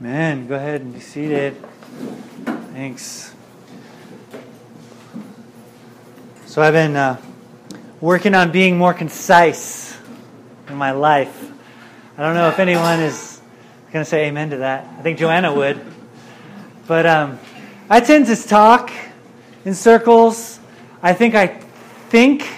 Man, go ahead and be seated. Thanks. So I've been uh, working on being more concise in my life. I don't know if anyone is going to say amen to that. I think Joanna would. But um, I tend to talk in circles. I think I think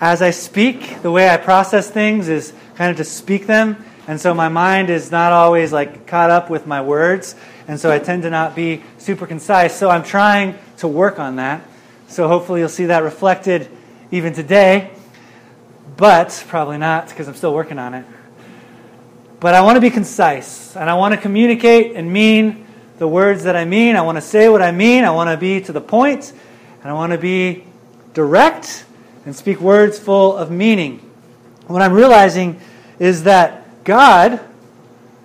as I speak. The way I process things is kind of to speak them. And so my mind is not always like caught up with my words. And so I tend to not be super concise. So I'm trying to work on that. So hopefully you'll see that reflected even today. But probably not because I'm still working on it. But I want to be concise and I want to communicate and mean the words that I mean. I want to say what I mean. I want to be to the point and I want to be direct and speak words full of meaning. What I'm realizing is that God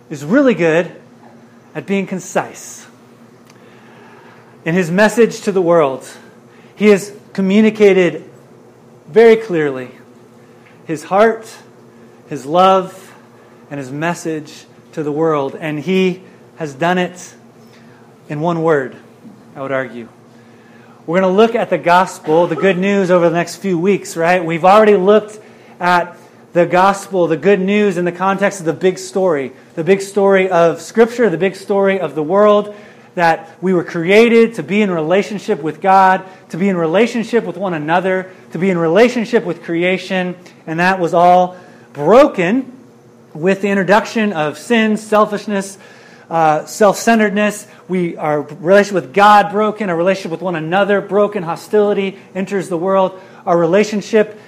is really good at being concise. In his message to the world, he has communicated very clearly his heart, his love, and his message to the world. And he has done it in one word, I would argue. We're going to look at the gospel, the good news, over the next few weeks, right? We've already looked at the gospel, the good news in the context of the big story, the big story of Scripture, the big story of the world, that we were created to be in relationship with God, to be in relationship with one another, to be in relationship with creation, and that was all broken with the introduction of sin, selfishness, uh, self centeredness. We our relationship with God broken, our relationship with one another broken, hostility enters the world, our relationship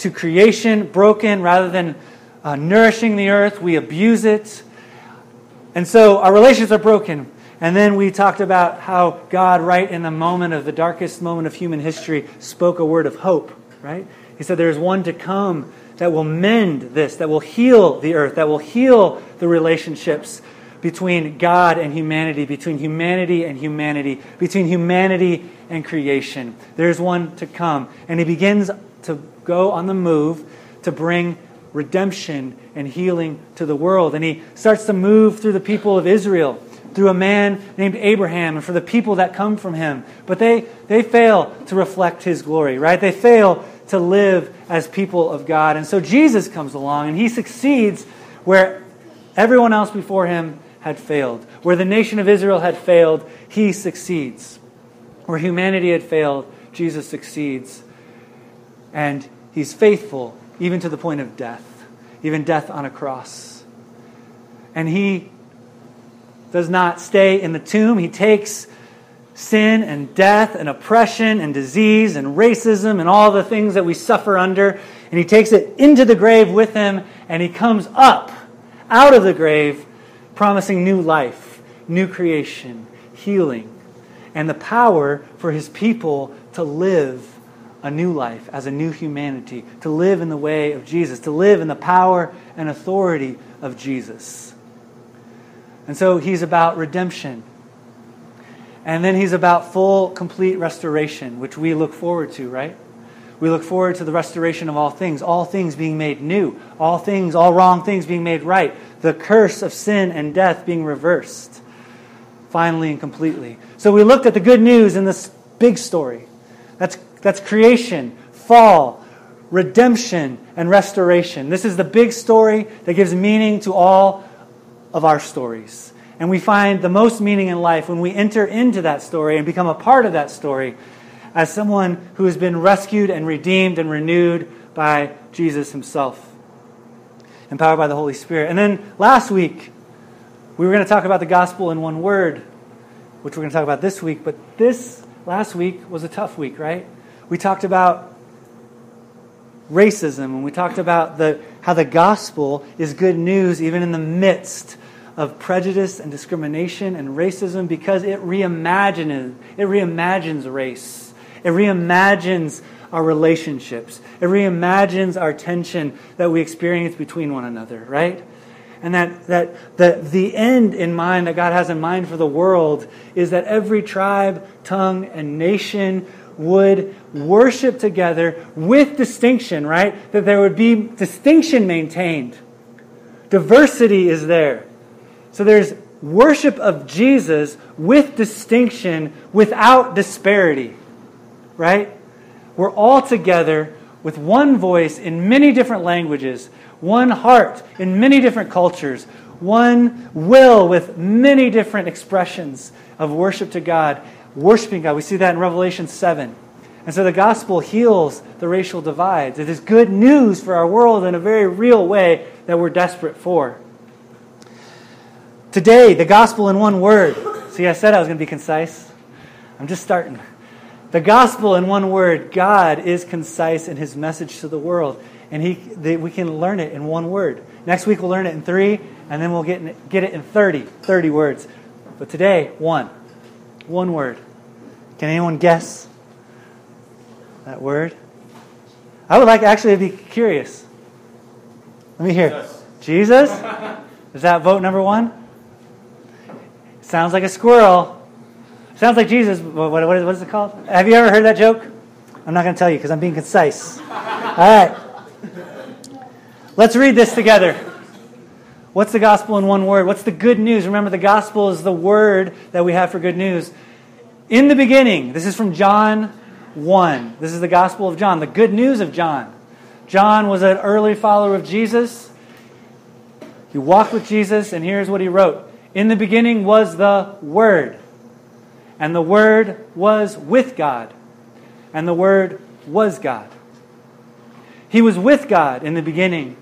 to creation broken rather than uh, nourishing the earth. We abuse it. And so our relations are broken. And then we talked about how God, right in the moment of the darkest moment of human history, spoke a word of hope, right? He said, There's one to come that will mend this, that will heal the earth, that will heal the relationships between God and humanity, between humanity and humanity, between humanity and creation. There's one to come. And he begins to go on the move to bring redemption and healing to the world. And he starts to move through the people of Israel, through a man named Abraham, and for the people that come from him. But they, they fail to reflect his glory, right? They fail to live as people of God. And so Jesus comes along and he succeeds where everyone else before him had failed. Where the nation of Israel had failed, he succeeds. Where humanity had failed, Jesus succeeds. And he's faithful even to the point of death, even death on a cross. And he does not stay in the tomb. He takes sin and death and oppression and disease and racism and all the things that we suffer under, and he takes it into the grave with him, and he comes up out of the grave promising new life, new creation, healing, and the power for his people to live a new life, as a new humanity, to live in the way of Jesus, to live in the power and authority of Jesus. And so he's about redemption. And then he's about full, complete restoration, which we look forward to, right? We look forward to the restoration of all things, all things being made new, all things, all wrong things being made right, the curse of sin and death being reversed, finally and completely. So we looked at the good news in this big story. That's that's creation, fall, redemption, and restoration. This is the big story that gives meaning to all of our stories. And we find the most meaning in life when we enter into that story and become a part of that story as someone who has been rescued and redeemed and renewed by Jesus himself, empowered by the Holy Spirit. And then last week, we were going to talk about the gospel in one word, which we're going to talk about this week. But this last week was a tough week, right? We talked about racism, and we talked about the, how the gospel is good news even in the midst of prejudice and discrimination and racism because it reimagines, it reimagines race. It reimagines our relationships. It reimagines our tension that we experience between one another, right? And that, that the, the end in mind that God has in mind for the world is that every tribe, tongue, and nation would worship together with distinction, right? That there would be distinction maintained. Diversity is there. So there's worship of Jesus with distinction, without disparity. Right? We're all together with one voice in many different languages, one heart in many different cultures, one will with many different expressions of worship to God, worshiping God. We see that in Revelation 7. And so the gospel heals the racial divides. It is good news for our world in a very real way that we're desperate for. Today, the gospel in one word. See, I said I was going to be concise. I'm just starting. The gospel in one word God is concise in his message to the world. And he, they, we can learn it in one word. Next week, we'll learn it in three, and then we'll get, in, get it in 30, 30 words. But today, one. One word. Can anyone guess that word? I would like actually to be curious. Let me hear. Jesus? Is that vote number one? Sounds like a squirrel. Sounds like Jesus. What, what, what is it called? Have you ever heard that joke? I'm not going to tell you because I'm being concise. All right. Let's read this together. What's the gospel in one word? What's the good news? Remember, the gospel is the word that we have for good news. In the beginning, this is from John 1. This is the gospel of John, the good news of John. John was an early follower of Jesus. He walked with Jesus, and here's what he wrote in the beginning was the Word, and the Word was with God, and the Word was God. He was with God in the beginning.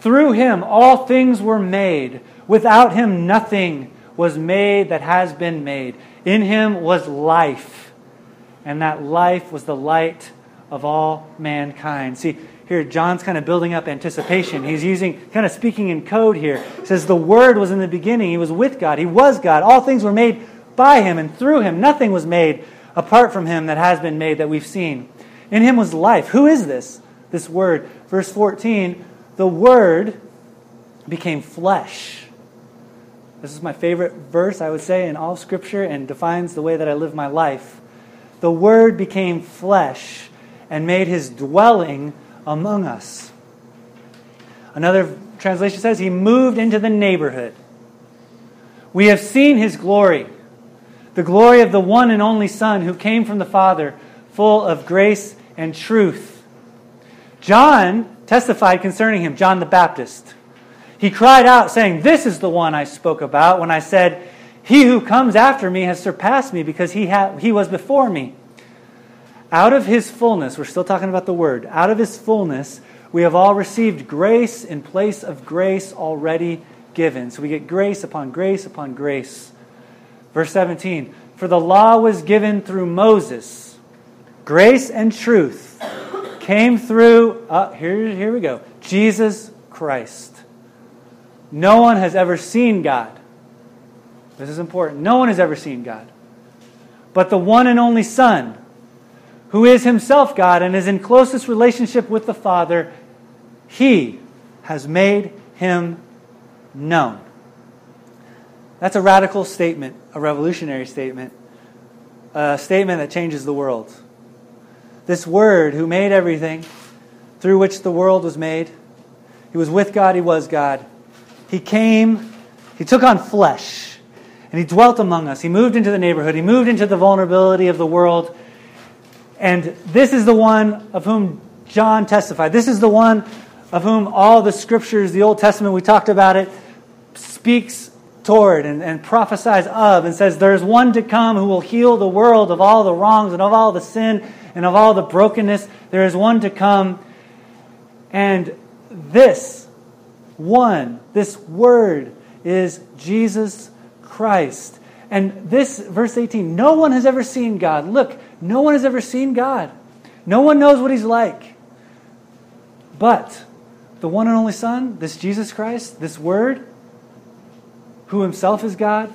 Through him all things were made. Without him nothing was made that has been made. In him was life, and that life was the light of all mankind. See, here John's kind of building up anticipation. He's using, kind of speaking in code here. He says, The Word was in the beginning. He was with God. He was God. All things were made by Him and through Him. Nothing was made apart from Him that has been made that we've seen. In Him was life. Who is this? This Word. Verse 14 The Word became flesh. This is my favorite verse, I would say, in all Scripture and defines the way that I live my life. The Word became flesh and made His dwelling among us. Another translation says he moved into the neighborhood. We have seen his glory, the glory of the one and only Son who came from the Father, full of grace and truth. John testified concerning him, John the Baptist. He cried out, saying, This is the one I spoke about when I said, He who comes after me has surpassed me because he, ha- he was before me. Out of his fullness, we're still talking about the word, out of his fullness, we have all received grace in place of grace already given. So we get grace upon grace upon grace. Verse 17 For the law was given through Moses, grace and truth came through, uh, here, here we go, Jesus Christ. No one has ever seen God. This is important. No one has ever seen God. But the one and only Son, who is himself God and is in closest relationship with the Father, he has made him known. That's a radical statement, a revolutionary statement, a statement that changes the world. This Word, who made everything, through which the world was made, he was with God, he was God. He came, he took on flesh, and he dwelt among us. He moved into the neighborhood, he moved into the vulnerability of the world and this is the one of whom John testified. This is the one of whom all the scriptures, the Old Testament, we talked about it, speaks toward and, and prophesies of and says, There's one to come who will heal the world of all the wrongs and of all the sin and of all the brokenness. There is one to come. And this one, this word, is Jesus Christ. And this, verse 18, no one has ever seen God. Look, no one has ever seen God. No one knows what he's like. But the one and only Son, this Jesus Christ, this Word, who himself is God,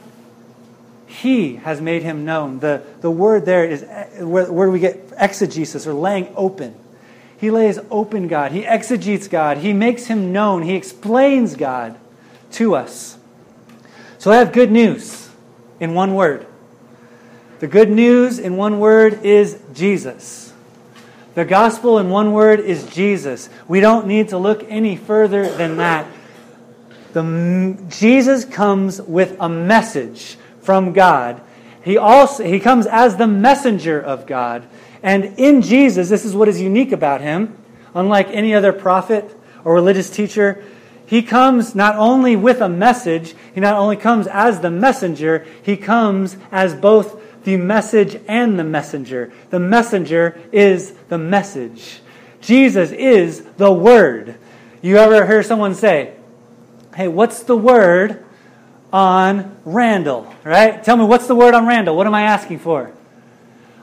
he has made him known. The, the word there is where, where we get exegesis or laying open. He lays open God. He exegetes God. He makes him known. He explains God to us. So I have good news in one word. The good news in one word is Jesus. The gospel in one word is Jesus. We don't need to look any further than that. the, Jesus comes with a message from God. He also he comes as the messenger of God. And in Jesus, this is what is unique about him, unlike any other prophet or religious teacher, he comes not only with a message, he not only comes as the messenger, he comes as both the message and the messenger. The messenger is the message. Jesus is the Word. You ever hear someone say, Hey, what's the word on Randall? Right? Tell me what's the word on Randall? What am I asking for?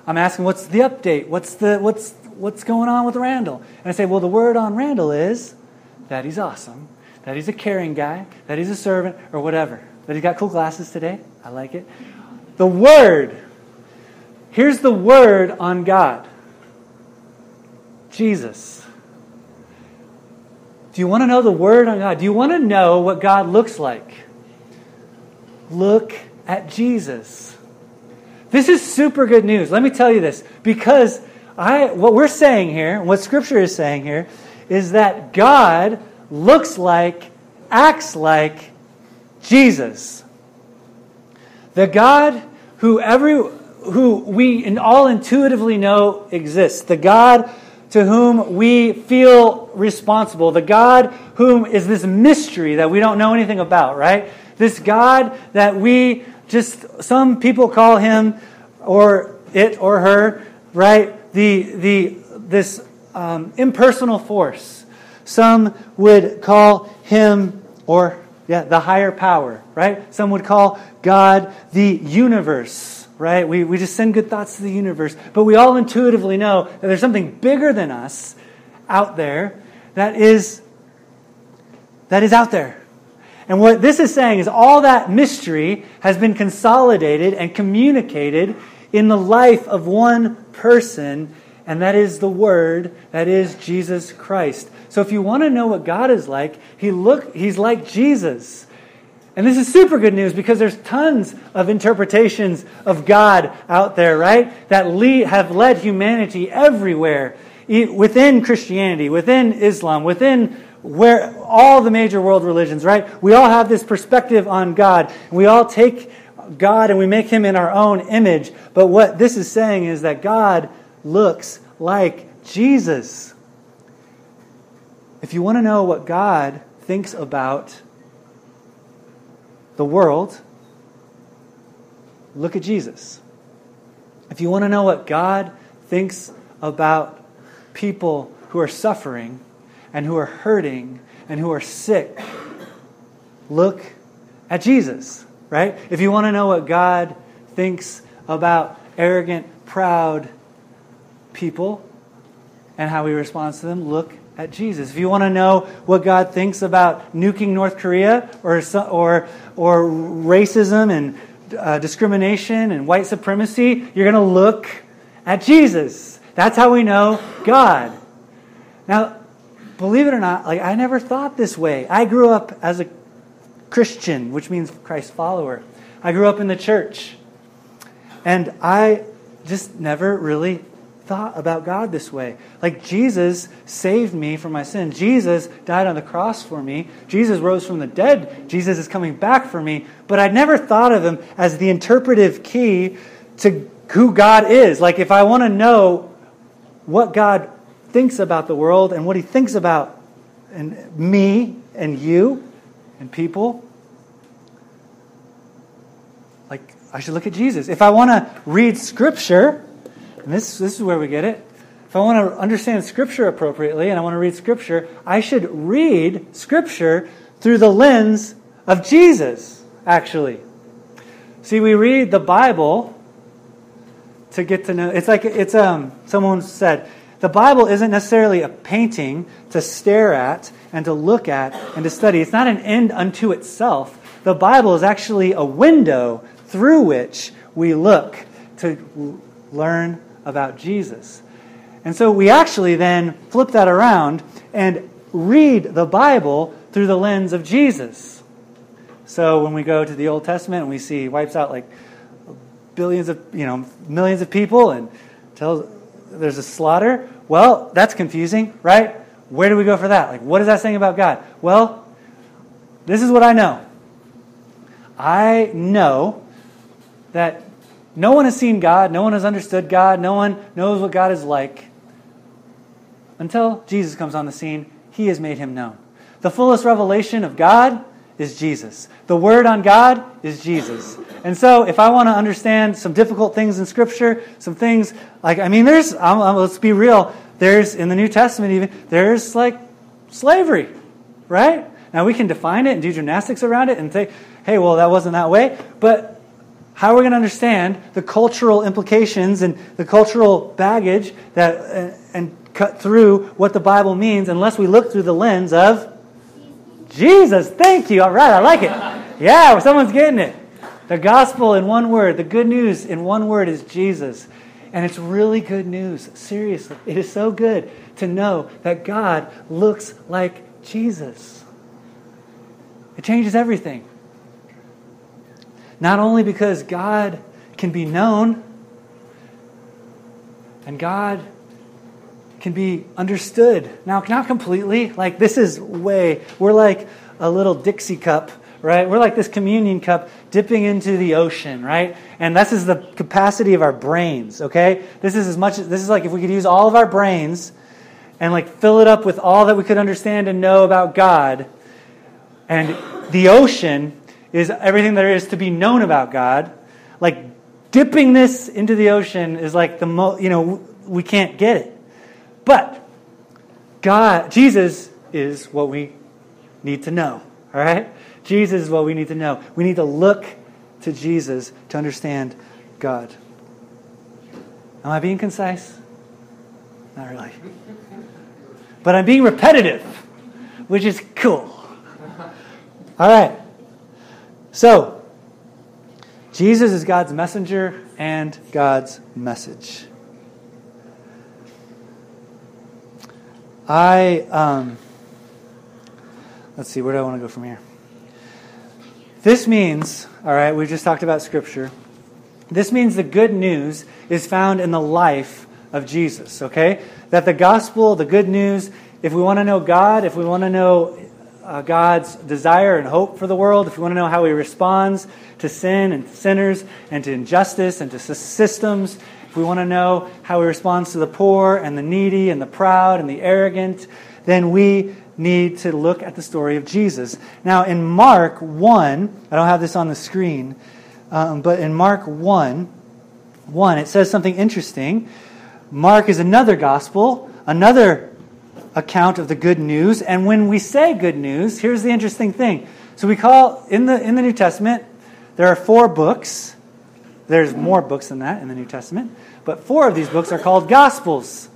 I'm asking what's the update? What's the what's what's going on with Randall? And I say, well, the word on Randall is that he's awesome, that he's a caring guy, that he's a servant, or whatever. That he's got cool glasses today. I like it. The word. Here's the word on God. Jesus. Do you want to know the Word on God? Do you want to know what God looks like? Look at Jesus. This is super good news. Let me tell you this. Because I, what we're saying here, what Scripture is saying here, is that God looks like, acts like Jesus. The God who every who we all intuitively know exists. The God to whom we feel responsible, the God whom is this mystery that we don't know anything about, right? This God that we just, some people call him or it or her, right? The, the, this um, impersonal force. Some would call him or, yeah, the higher power, right? Some would call God the universe right? We, we just send good thoughts to the universe. But we all intuitively know that there's something bigger than us out there that is, that is out there. And what this is saying is all that mystery has been consolidated and communicated in the life of one person, and that is the Word, that is Jesus Christ. So if you want to know what God is like, he look, he's like Jesus. And this is super good news because there's tons of interpretations of God out there, right? That lead, have led humanity everywhere within Christianity, within Islam, within where all the major world religions, right? We all have this perspective on God. We all take God and we make him in our own image. But what this is saying is that God looks like Jesus. If you want to know what God thinks about the world, look at Jesus. If you want to know what God thinks about people who are suffering and who are hurting and who are sick, look at Jesus, right? If you want to know what God thinks about arrogant, proud people and how he responds to them, look at Jesus. If you want to know what God thinks about nuking North Korea or, or, or racism and uh, discrimination and white supremacy, you're going to look at Jesus. That's how we know God. Now, believe it or not, like I never thought this way. I grew up as a Christian, which means Christ follower. I grew up in the church. And I just never really thought about God this way. Like Jesus saved me from my sin. Jesus died on the cross for me. Jesus rose from the dead. Jesus is coming back for me. But I never thought of him as the interpretive key to who God is. Like if I want to know what God thinks about the world and what he thinks about and me and you and people, like I should look at Jesus. If I want to read scripture, and this, this is where we get it. If I want to understand Scripture appropriately and I want to read Scripture, I should read Scripture through the lens of Jesus, actually. See, we read the Bible to get to know. It's like it's um. Someone said the Bible isn't necessarily a painting to stare at and to look at and to study. It's not an end unto itself. The Bible is actually a window through which we look to learn about Jesus. And so we actually then flip that around and read the Bible through the lens of Jesus. So when we go to the Old Testament and we see wipes out like billions of, you know, millions of people and tells there's a slaughter, well, that's confusing, right? Where do we go for that? Like what is that saying about God? Well, this is what I know. I know that no one has seen God, no one has understood God, no one knows what God is like. Until Jesus comes on the scene, he has made him known. The fullest revelation of God is Jesus. The word on God is Jesus. And so, if I want to understand some difficult things in Scripture, some things like, I mean, there's, let's be real, there's, in the New Testament even, there's like slavery, right? Now, we can define it and do gymnastics around it and say, hey, well, that wasn't that way. But how are we going to understand the cultural implications and the cultural baggage that, uh, and cut through what the Bible means unless we look through the lens of Jesus, thank you. All right, I like it. Yeah, someone's getting it. The gospel in one word, the good news in one word is Jesus. And it's really good news. Seriously, it is so good to know that God looks like Jesus. It changes everything. Not only because God can be known and God can be understood. Now, not completely. Like, this is way, we're like a little Dixie cup, right? We're like this communion cup dipping into the ocean, right? And this is the capacity of our brains, okay? This is as much, this is like if we could use all of our brains and like fill it up with all that we could understand and know about God. And the ocean is everything there is to be known about God. Like, dipping this into the ocean is like the most, you know, we can't get it. But God, Jesus is what we need to know. All right? Jesus is what we need to know. We need to look to Jesus to understand God. Am I being concise? Not really. But I'm being repetitive, which is cool. All right. So, Jesus is God's messenger and God's message. I, um, let's see, where do I want to go from here? This means, all right, we just talked about Scripture. This means the good news is found in the life of Jesus, okay? That the gospel, the good news, if we want to know God, if we want to know uh, God's desire and hope for the world, if we want to know how He responds to sin and sinners and to injustice and to systems, if we want to know how he responds to the poor and the needy and the proud and the arrogant, then we need to look at the story of Jesus. Now, in Mark 1, I don't have this on the screen, um, but in Mark 1, 1, it says something interesting. Mark is another gospel, another account of the good news. And when we say good news, here's the interesting thing. So we call, in the, in the New Testament, there are four books. There's more books than that in the New Testament, but four of these books are called Gospels,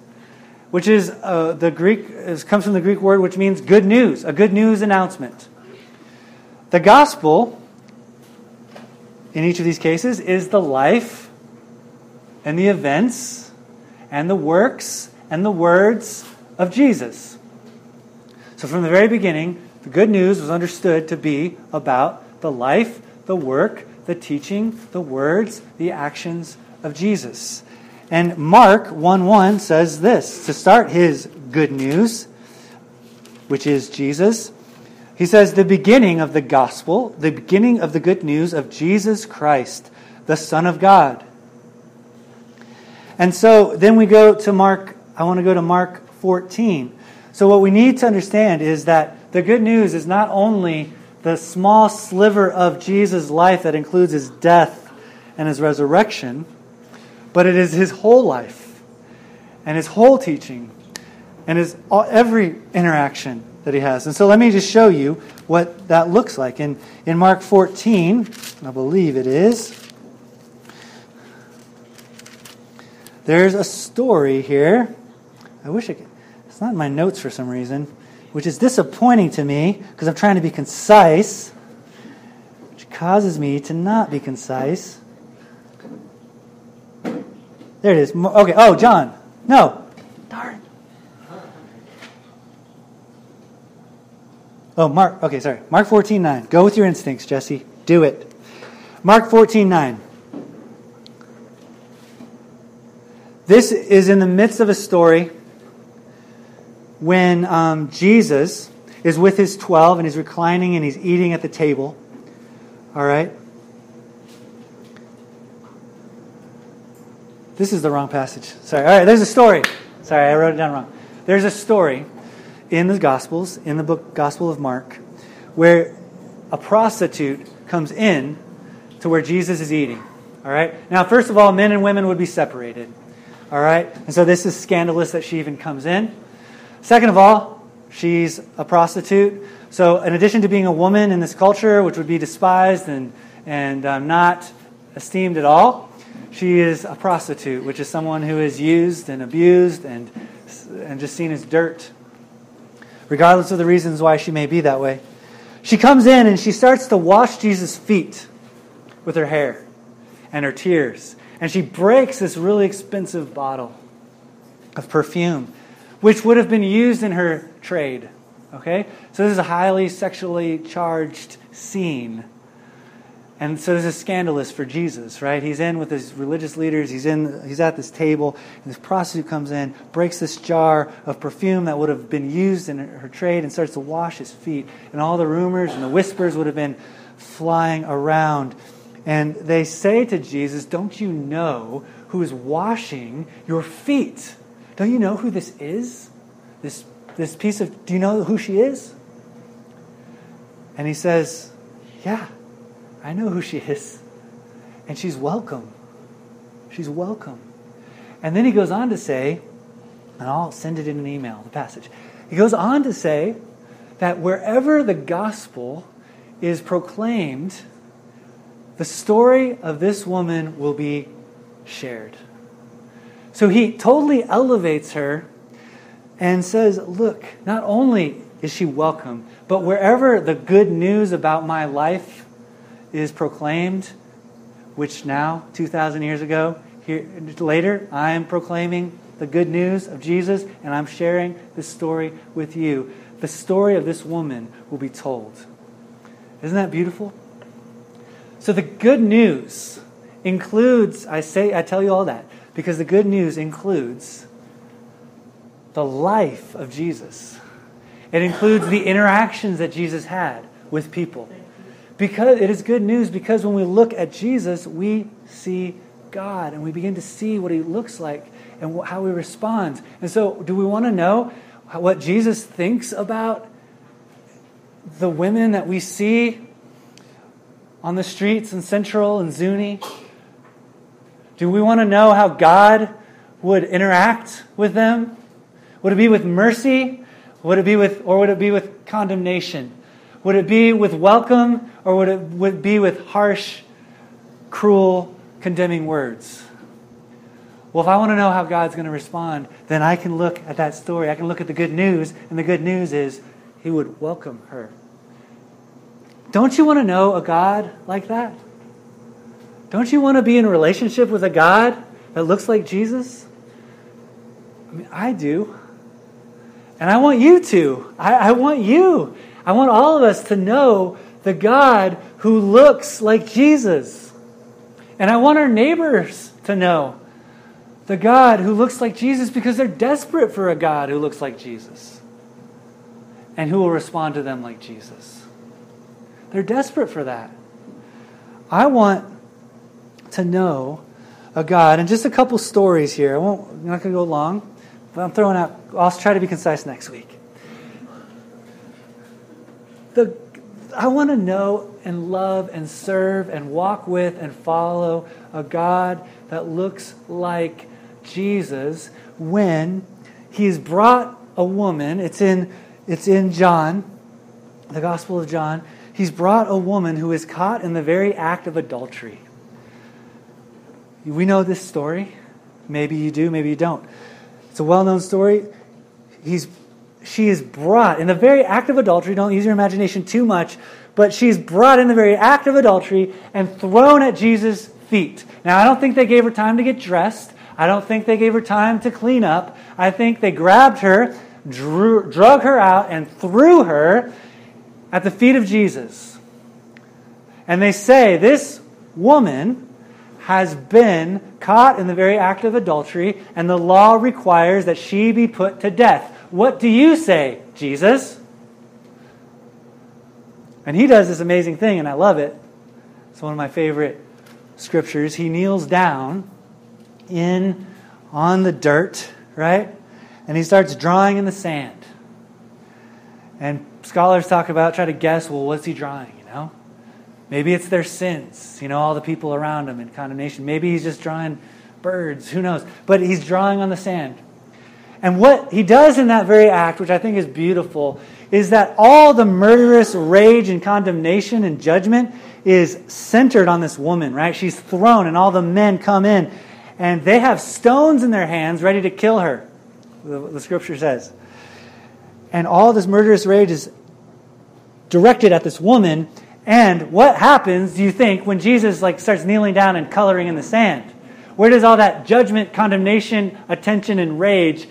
which is uh, the Greek is, comes from the Greek word which means good news, a good news announcement. The gospel, in each of these cases, is the life and the events and the works and the words of Jesus. So from the very beginning, the good news was understood to be about the life, the work, the teaching, the words, the actions of Jesus. And Mark 1 1 says this to start his good news, which is Jesus. He says, the beginning of the gospel, the beginning of the good news of Jesus Christ, the Son of God. And so then we go to Mark, I want to go to Mark 14. So what we need to understand is that the good news is not only the small sliver of Jesus' life that includes his death and his resurrection, but it is his whole life and his whole teaching and his every interaction that he has. And so let me just show you what that looks like. In, in Mark 14, I believe it is, there's a story here. I wish I could, it's not in my notes for some reason which is disappointing to me because I'm trying to be concise, which causes me to not be concise. There it is. Okay. Oh, John. No. Darn. Oh, Mark. Okay, sorry. Mark 14 9. Go with your instincts, Jesse. Do it. Mark 14 9. This is in the midst of a story when um, Jesus is with his 12 and he's reclining and he's eating at the table. All right? This is the wrong passage. Sorry. All right, there's a story. Sorry, I wrote it down wrong. There's a story in the Gospels, in the book Gospel of Mark, where a prostitute comes in to where Jesus is eating. All right? Now, first of all, men and women would be separated. All right? And so this is scandalous that she even comes in. Second of all, she's a prostitute. So, in addition to being a woman in this culture, which would be despised and, and um, not esteemed at all, she is a prostitute, which is someone who is used and abused and, and just seen as dirt, regardless of the reasons why she may be that way. She comes in and she starts to wash Jesus' feet with her hair and her tears. And she breaks this really expensive bottle of perfume, which would have been used in her trade. Okay? So this is a highly sexually charged scene. And so this is scandalous for Jesus, right? He's in with his religious leaders. He's in. He's at this table, and this prostitute comes in, breaks this jar of perfume that would have been used in her trade, and starts to wash his feet. And all the rumors and the whispers would have been flying around. And they say to Jesus, "Don't you know who is washing your feet? Don't you know who this is? This this piece of. Do you know who she is?" And he says, "Yeah." I know who she is. And she's welcome. She's welcome. And then he goes on to say, and I'll send it in an email, the passage. He goes on to say that wherever the gospel is proclaimed, the story of this woman will be shared. So he totally elevates her and says, Look, not only is she welcome, but wherever the good news about my life is proclaimed, which now, 2,000 years ago, here, later, I am proclaiming the good news of Jesus, and I'm sharing this story with you. The story of this woman will be told. Isn't that beautiful? So the good news includes, I say, I tell you all that, because the good news includes the life of Jesus. It includes the interactions that Jesus had with people. Because it is good news because when we look at Jesus, we see God and we begin to see what he looks like and how he responds. And so, do we want to know what Jesus thinks about the women that we see on the streets in Central and Zuni? Do we want to know how God would interact with them? Would it be with mercy? Would it be with, or would it be with condemnation? Would it be with welcome or would it would be with harsh, cruel, condemning words? Well, if I want to know how God's going to respond, then I can look at that story. I can look at the good news, and the good news is He would welcome her. Don't you want to know a God like that? Don't you want to be in a relationship with a God that looks like Jesus? I mean, I do. And I want you to. I, I want you. I want all of us to know the God who looks like Jesus. And I want our neighbors to know the God who looks like Jesus because they're desperate for a God who looks like Jesus and who will respond to them like Jesus. They're desperate for that. I want to know a God, and just a couple stories here. I won't, I'm not going to go long, but I'm throwing out, I'll try to be concise next week. The, I want to know and love and serve and walk with and follow a God that looks like Jesus when he's brought a woman, it's in, it's in John, the Gospel of John. He's brought a woman who is caught in the very act of adultery. We know this story. Maybe you do, maybe you don't. It's a well known story. He's she is brought in the very act of adultery. Don't use your imagination too much, but she's brought in the very act of adultery and thrown at Jesus' feet. Now, I don't think they gave her time to get dressed. I don't think they gave her time to clean up. I think they grabbed her, drew, drug her out, and threw her at the feet of Jesus. And they say, This woman has been caught in the very act of adultery, and the law requires that she be put to death. What do you say, Jesus? And he does this amazing thing, and I love it. It's one of my favorite scriptures. He kneels down in on the dirt, right? And he starts drawing in the sand. And scholars talk about, try to guess, well, what's he drawing? Maybe it's their sins, you know, all the people around him in condemnation. Maybe he's just drawing birds, who knows? But he's drawing on the sand. And what he does in that very act, which I think is beautiful, is that all the murderous rage and condemnation and judgment is centered on this woman, right? She's thrown, and all the men come in, and they have stones in their hands ready to kill her, the, the scripture says. And all this murderous rage is directed at this woman. And what happens, do you think, when Jesus like starts kneeling down and coloring in the sand? Where does all that judgment, condemnation, attention, and rage,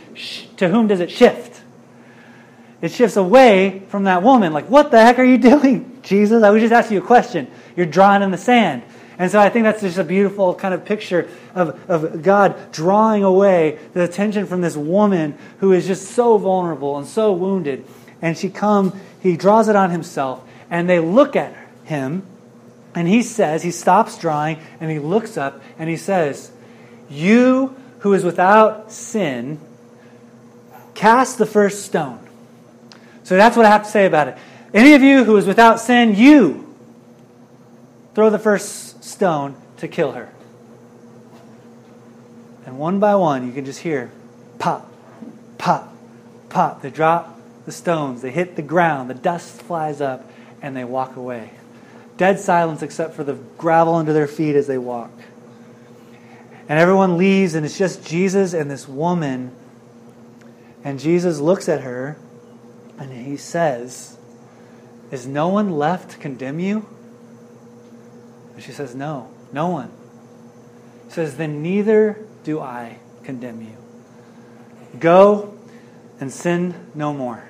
to whom does it shift? It shifts away from that woman. Like, what the heck are you doing, Jesus? I was just asking you a question. You're drawing in the sand. And so I think that's just a beautiful kind of picture of, of God drawing away the attention from this woman who is just so vulnerable and so wounded. And she come, he draws it on himself, and they look at him, and he says, he stops drawing, and he looks up, and he says, You who is without sin, cast the first stone. So that's what I have to say about it. Any of you who is without sin, you throw the first stone to kill her. And one by one, you can just hear pop, pop, pop. They drop the stones, they hit the ground, the dust flies up, and they walk away. Dead silence except for the gravel under their feet as they walk. And everyone leaves, and it's just Jesus and this woman. And Jesus looks at her and he says, Is no one left to condemn you? And she says, No, no one. He says, Then neither do I condemn you. Go and sin no more.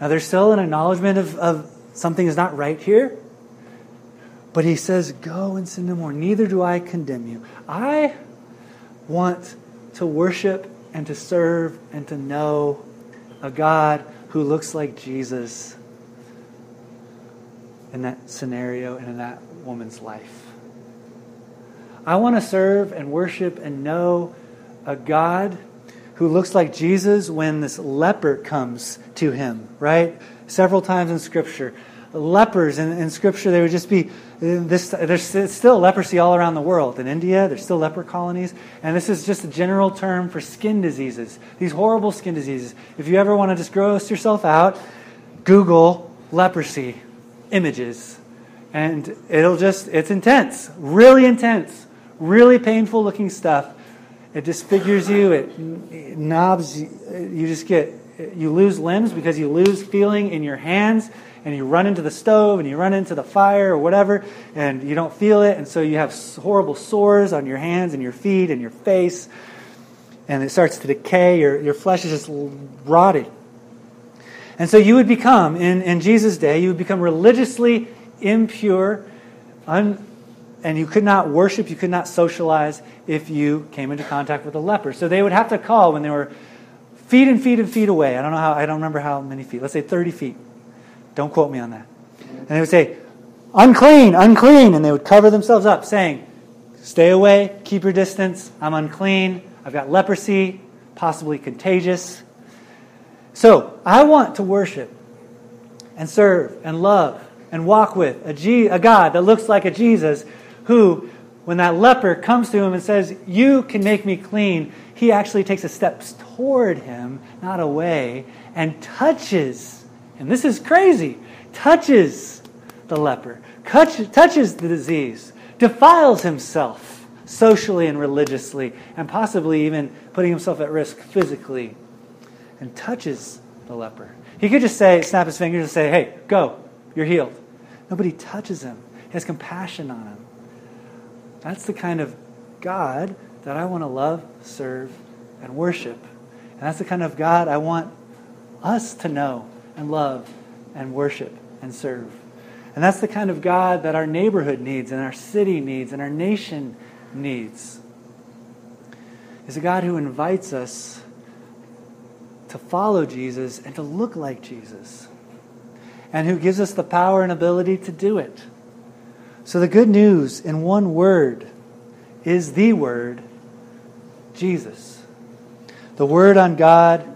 Now, there's still an acknowledgement of, of something is not right here. But he says, Go and sin no more. Neither do I condemn you. I want to worship and to serve and to know a God who looks like Jesus in that scenario and in that woman's life. I want to serve and worship and know a God who looks like Jesus when this leper comes to him, right? Several times in Scripture. Lepers in, in Scripture, they would just be this, there's still leprosy all around the world. In India, there's still leper colonies. And this is just a general term for skin diseases, these horrible skin diseases. If you ever want to just gross yourself out, Google leprosy images. And it'll just, it's intense, really intense, really painful looking stuff. It disfigures you, it, it knobs, you just get, you lose limbs because you lose feeling in your hands and you run into the stove and you run into the fire or whatever and you don't feel it and so you have horrible sores on your hands and your feet and your face and it starts to decay. Your, your flesh is just rotting and so you would become in, in jesus day you would become religiously impure un, and you could not worship you could not socialize if you came into contact with a leper. So they would have to call when they were feet and feet and feet away i don't know how i don't remember how many feet let's say 30 feet don't quote me on that. And they would say, unclean, unclean. And they would cover themselves up, saying, stay away, keep your distance. I'm unclean. I've got leprosy, possibly contagious. So I want to worship and serve and love and walk with a, G, a God that looks like a Jesus who, when that leper comes to him and says, You can make me clean, he actually takes a step toward him, not away, and touches and this is crazy, touches the leper, touches the disease, defiles himself socially and religiously, and possibly even putting himself at risk physically, and touches the leper. He could just say, snap his fingers and say, hey, go, you're healed. Nobody touches him. He has compassion on him. That's the kind of God that I want to love, serve, and worship. And that's the kind of God I want us to know and love and worship and serve. And that's the kind of God that our neighborhood needs and our city needs and our nation needs. Is a God who invites us to follow Jesus and to look like Jesus. and who gives us the power and ability to do it. So, the good news in one word is the word Jesus. The word on God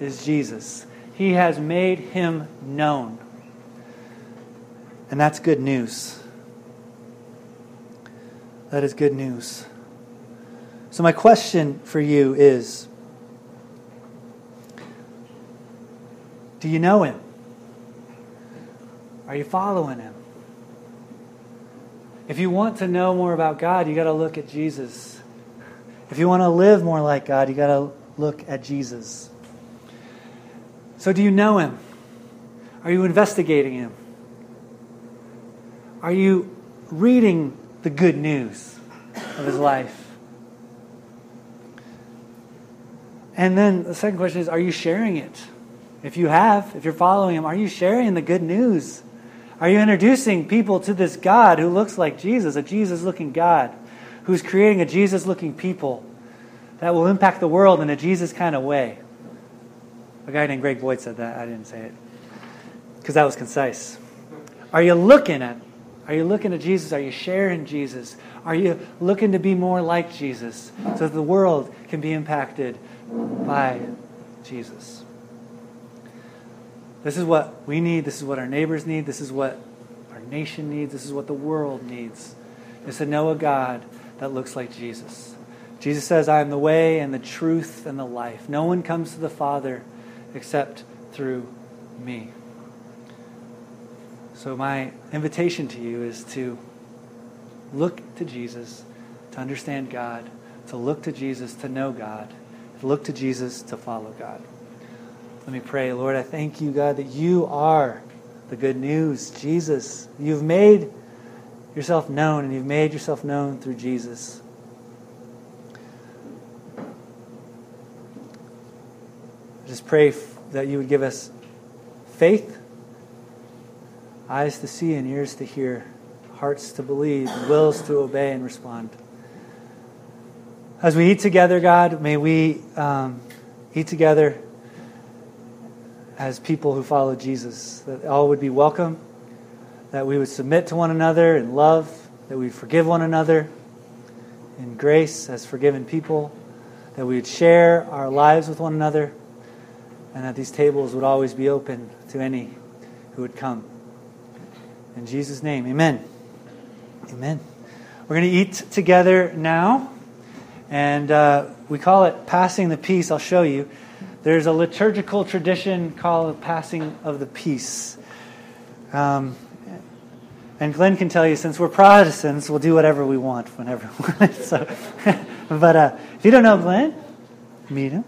is Jesus. He has made him known. And that's good news. That is good news. So, my question for you is Do you know him? Are you following him? If you want to know more about God, you got to look at Jesus. If you want to live more like God, you got to look at Jesus. So, do you know him? Are you investigating him? Are you reading the good news of his life? And then the second question is Are you sharing it? If you have, if you're following him, are you sharing the good news? Are you introducing people to this God who looks like Jesus, a Jesus looking God, who's creating a Jesus looking people that will impact the world in a Jesus kind of way? A guy named Greg Boyd said that. I didn't say it because that was concise. Are you looking at are you looking at Jesus? Are you sharing Jesus? Are you looking to be more like Jesus so that the world can be impacted by Jesus? This is what we need. This is what our neighbors need. This is what our nation needs. This is what the world needs. Is to know a God that looks like Jesus. Jesus says, I am the way and the truth and the life. No one comes to the Father except through me. So, my invitation to you is to look to Jesus, to understand God, to look to Jesus, to know God, to look to Jesus, to follow God. Let me pray. Lord, I thank you, God, that you are the good news, Jesus. You've made yourself known, and you've made yourself known through Jesus. Just pray that you would give us faith, eyes to see, and ears to hear, hearts to believe, wills to obey and respond. As we eat together, God, may we um, eat together as people who follow Jesus, that all would be welcome, that we would submit to one another in love, that we forgive one another in grace as forgiven people, that we would share our lives with one another, and that these tables would always be open to any who would come. In Jesus' name, amen. Amen. We're going to eat together now, and uh, we call it passing the peace. I'll show you. There's a liturgical tradition called passing of the peace. Um, and Glenn can tell you, since we're Protestants, we'll do whatever we want whenever we want. so, but uh, if you don't know Glenn, meet him.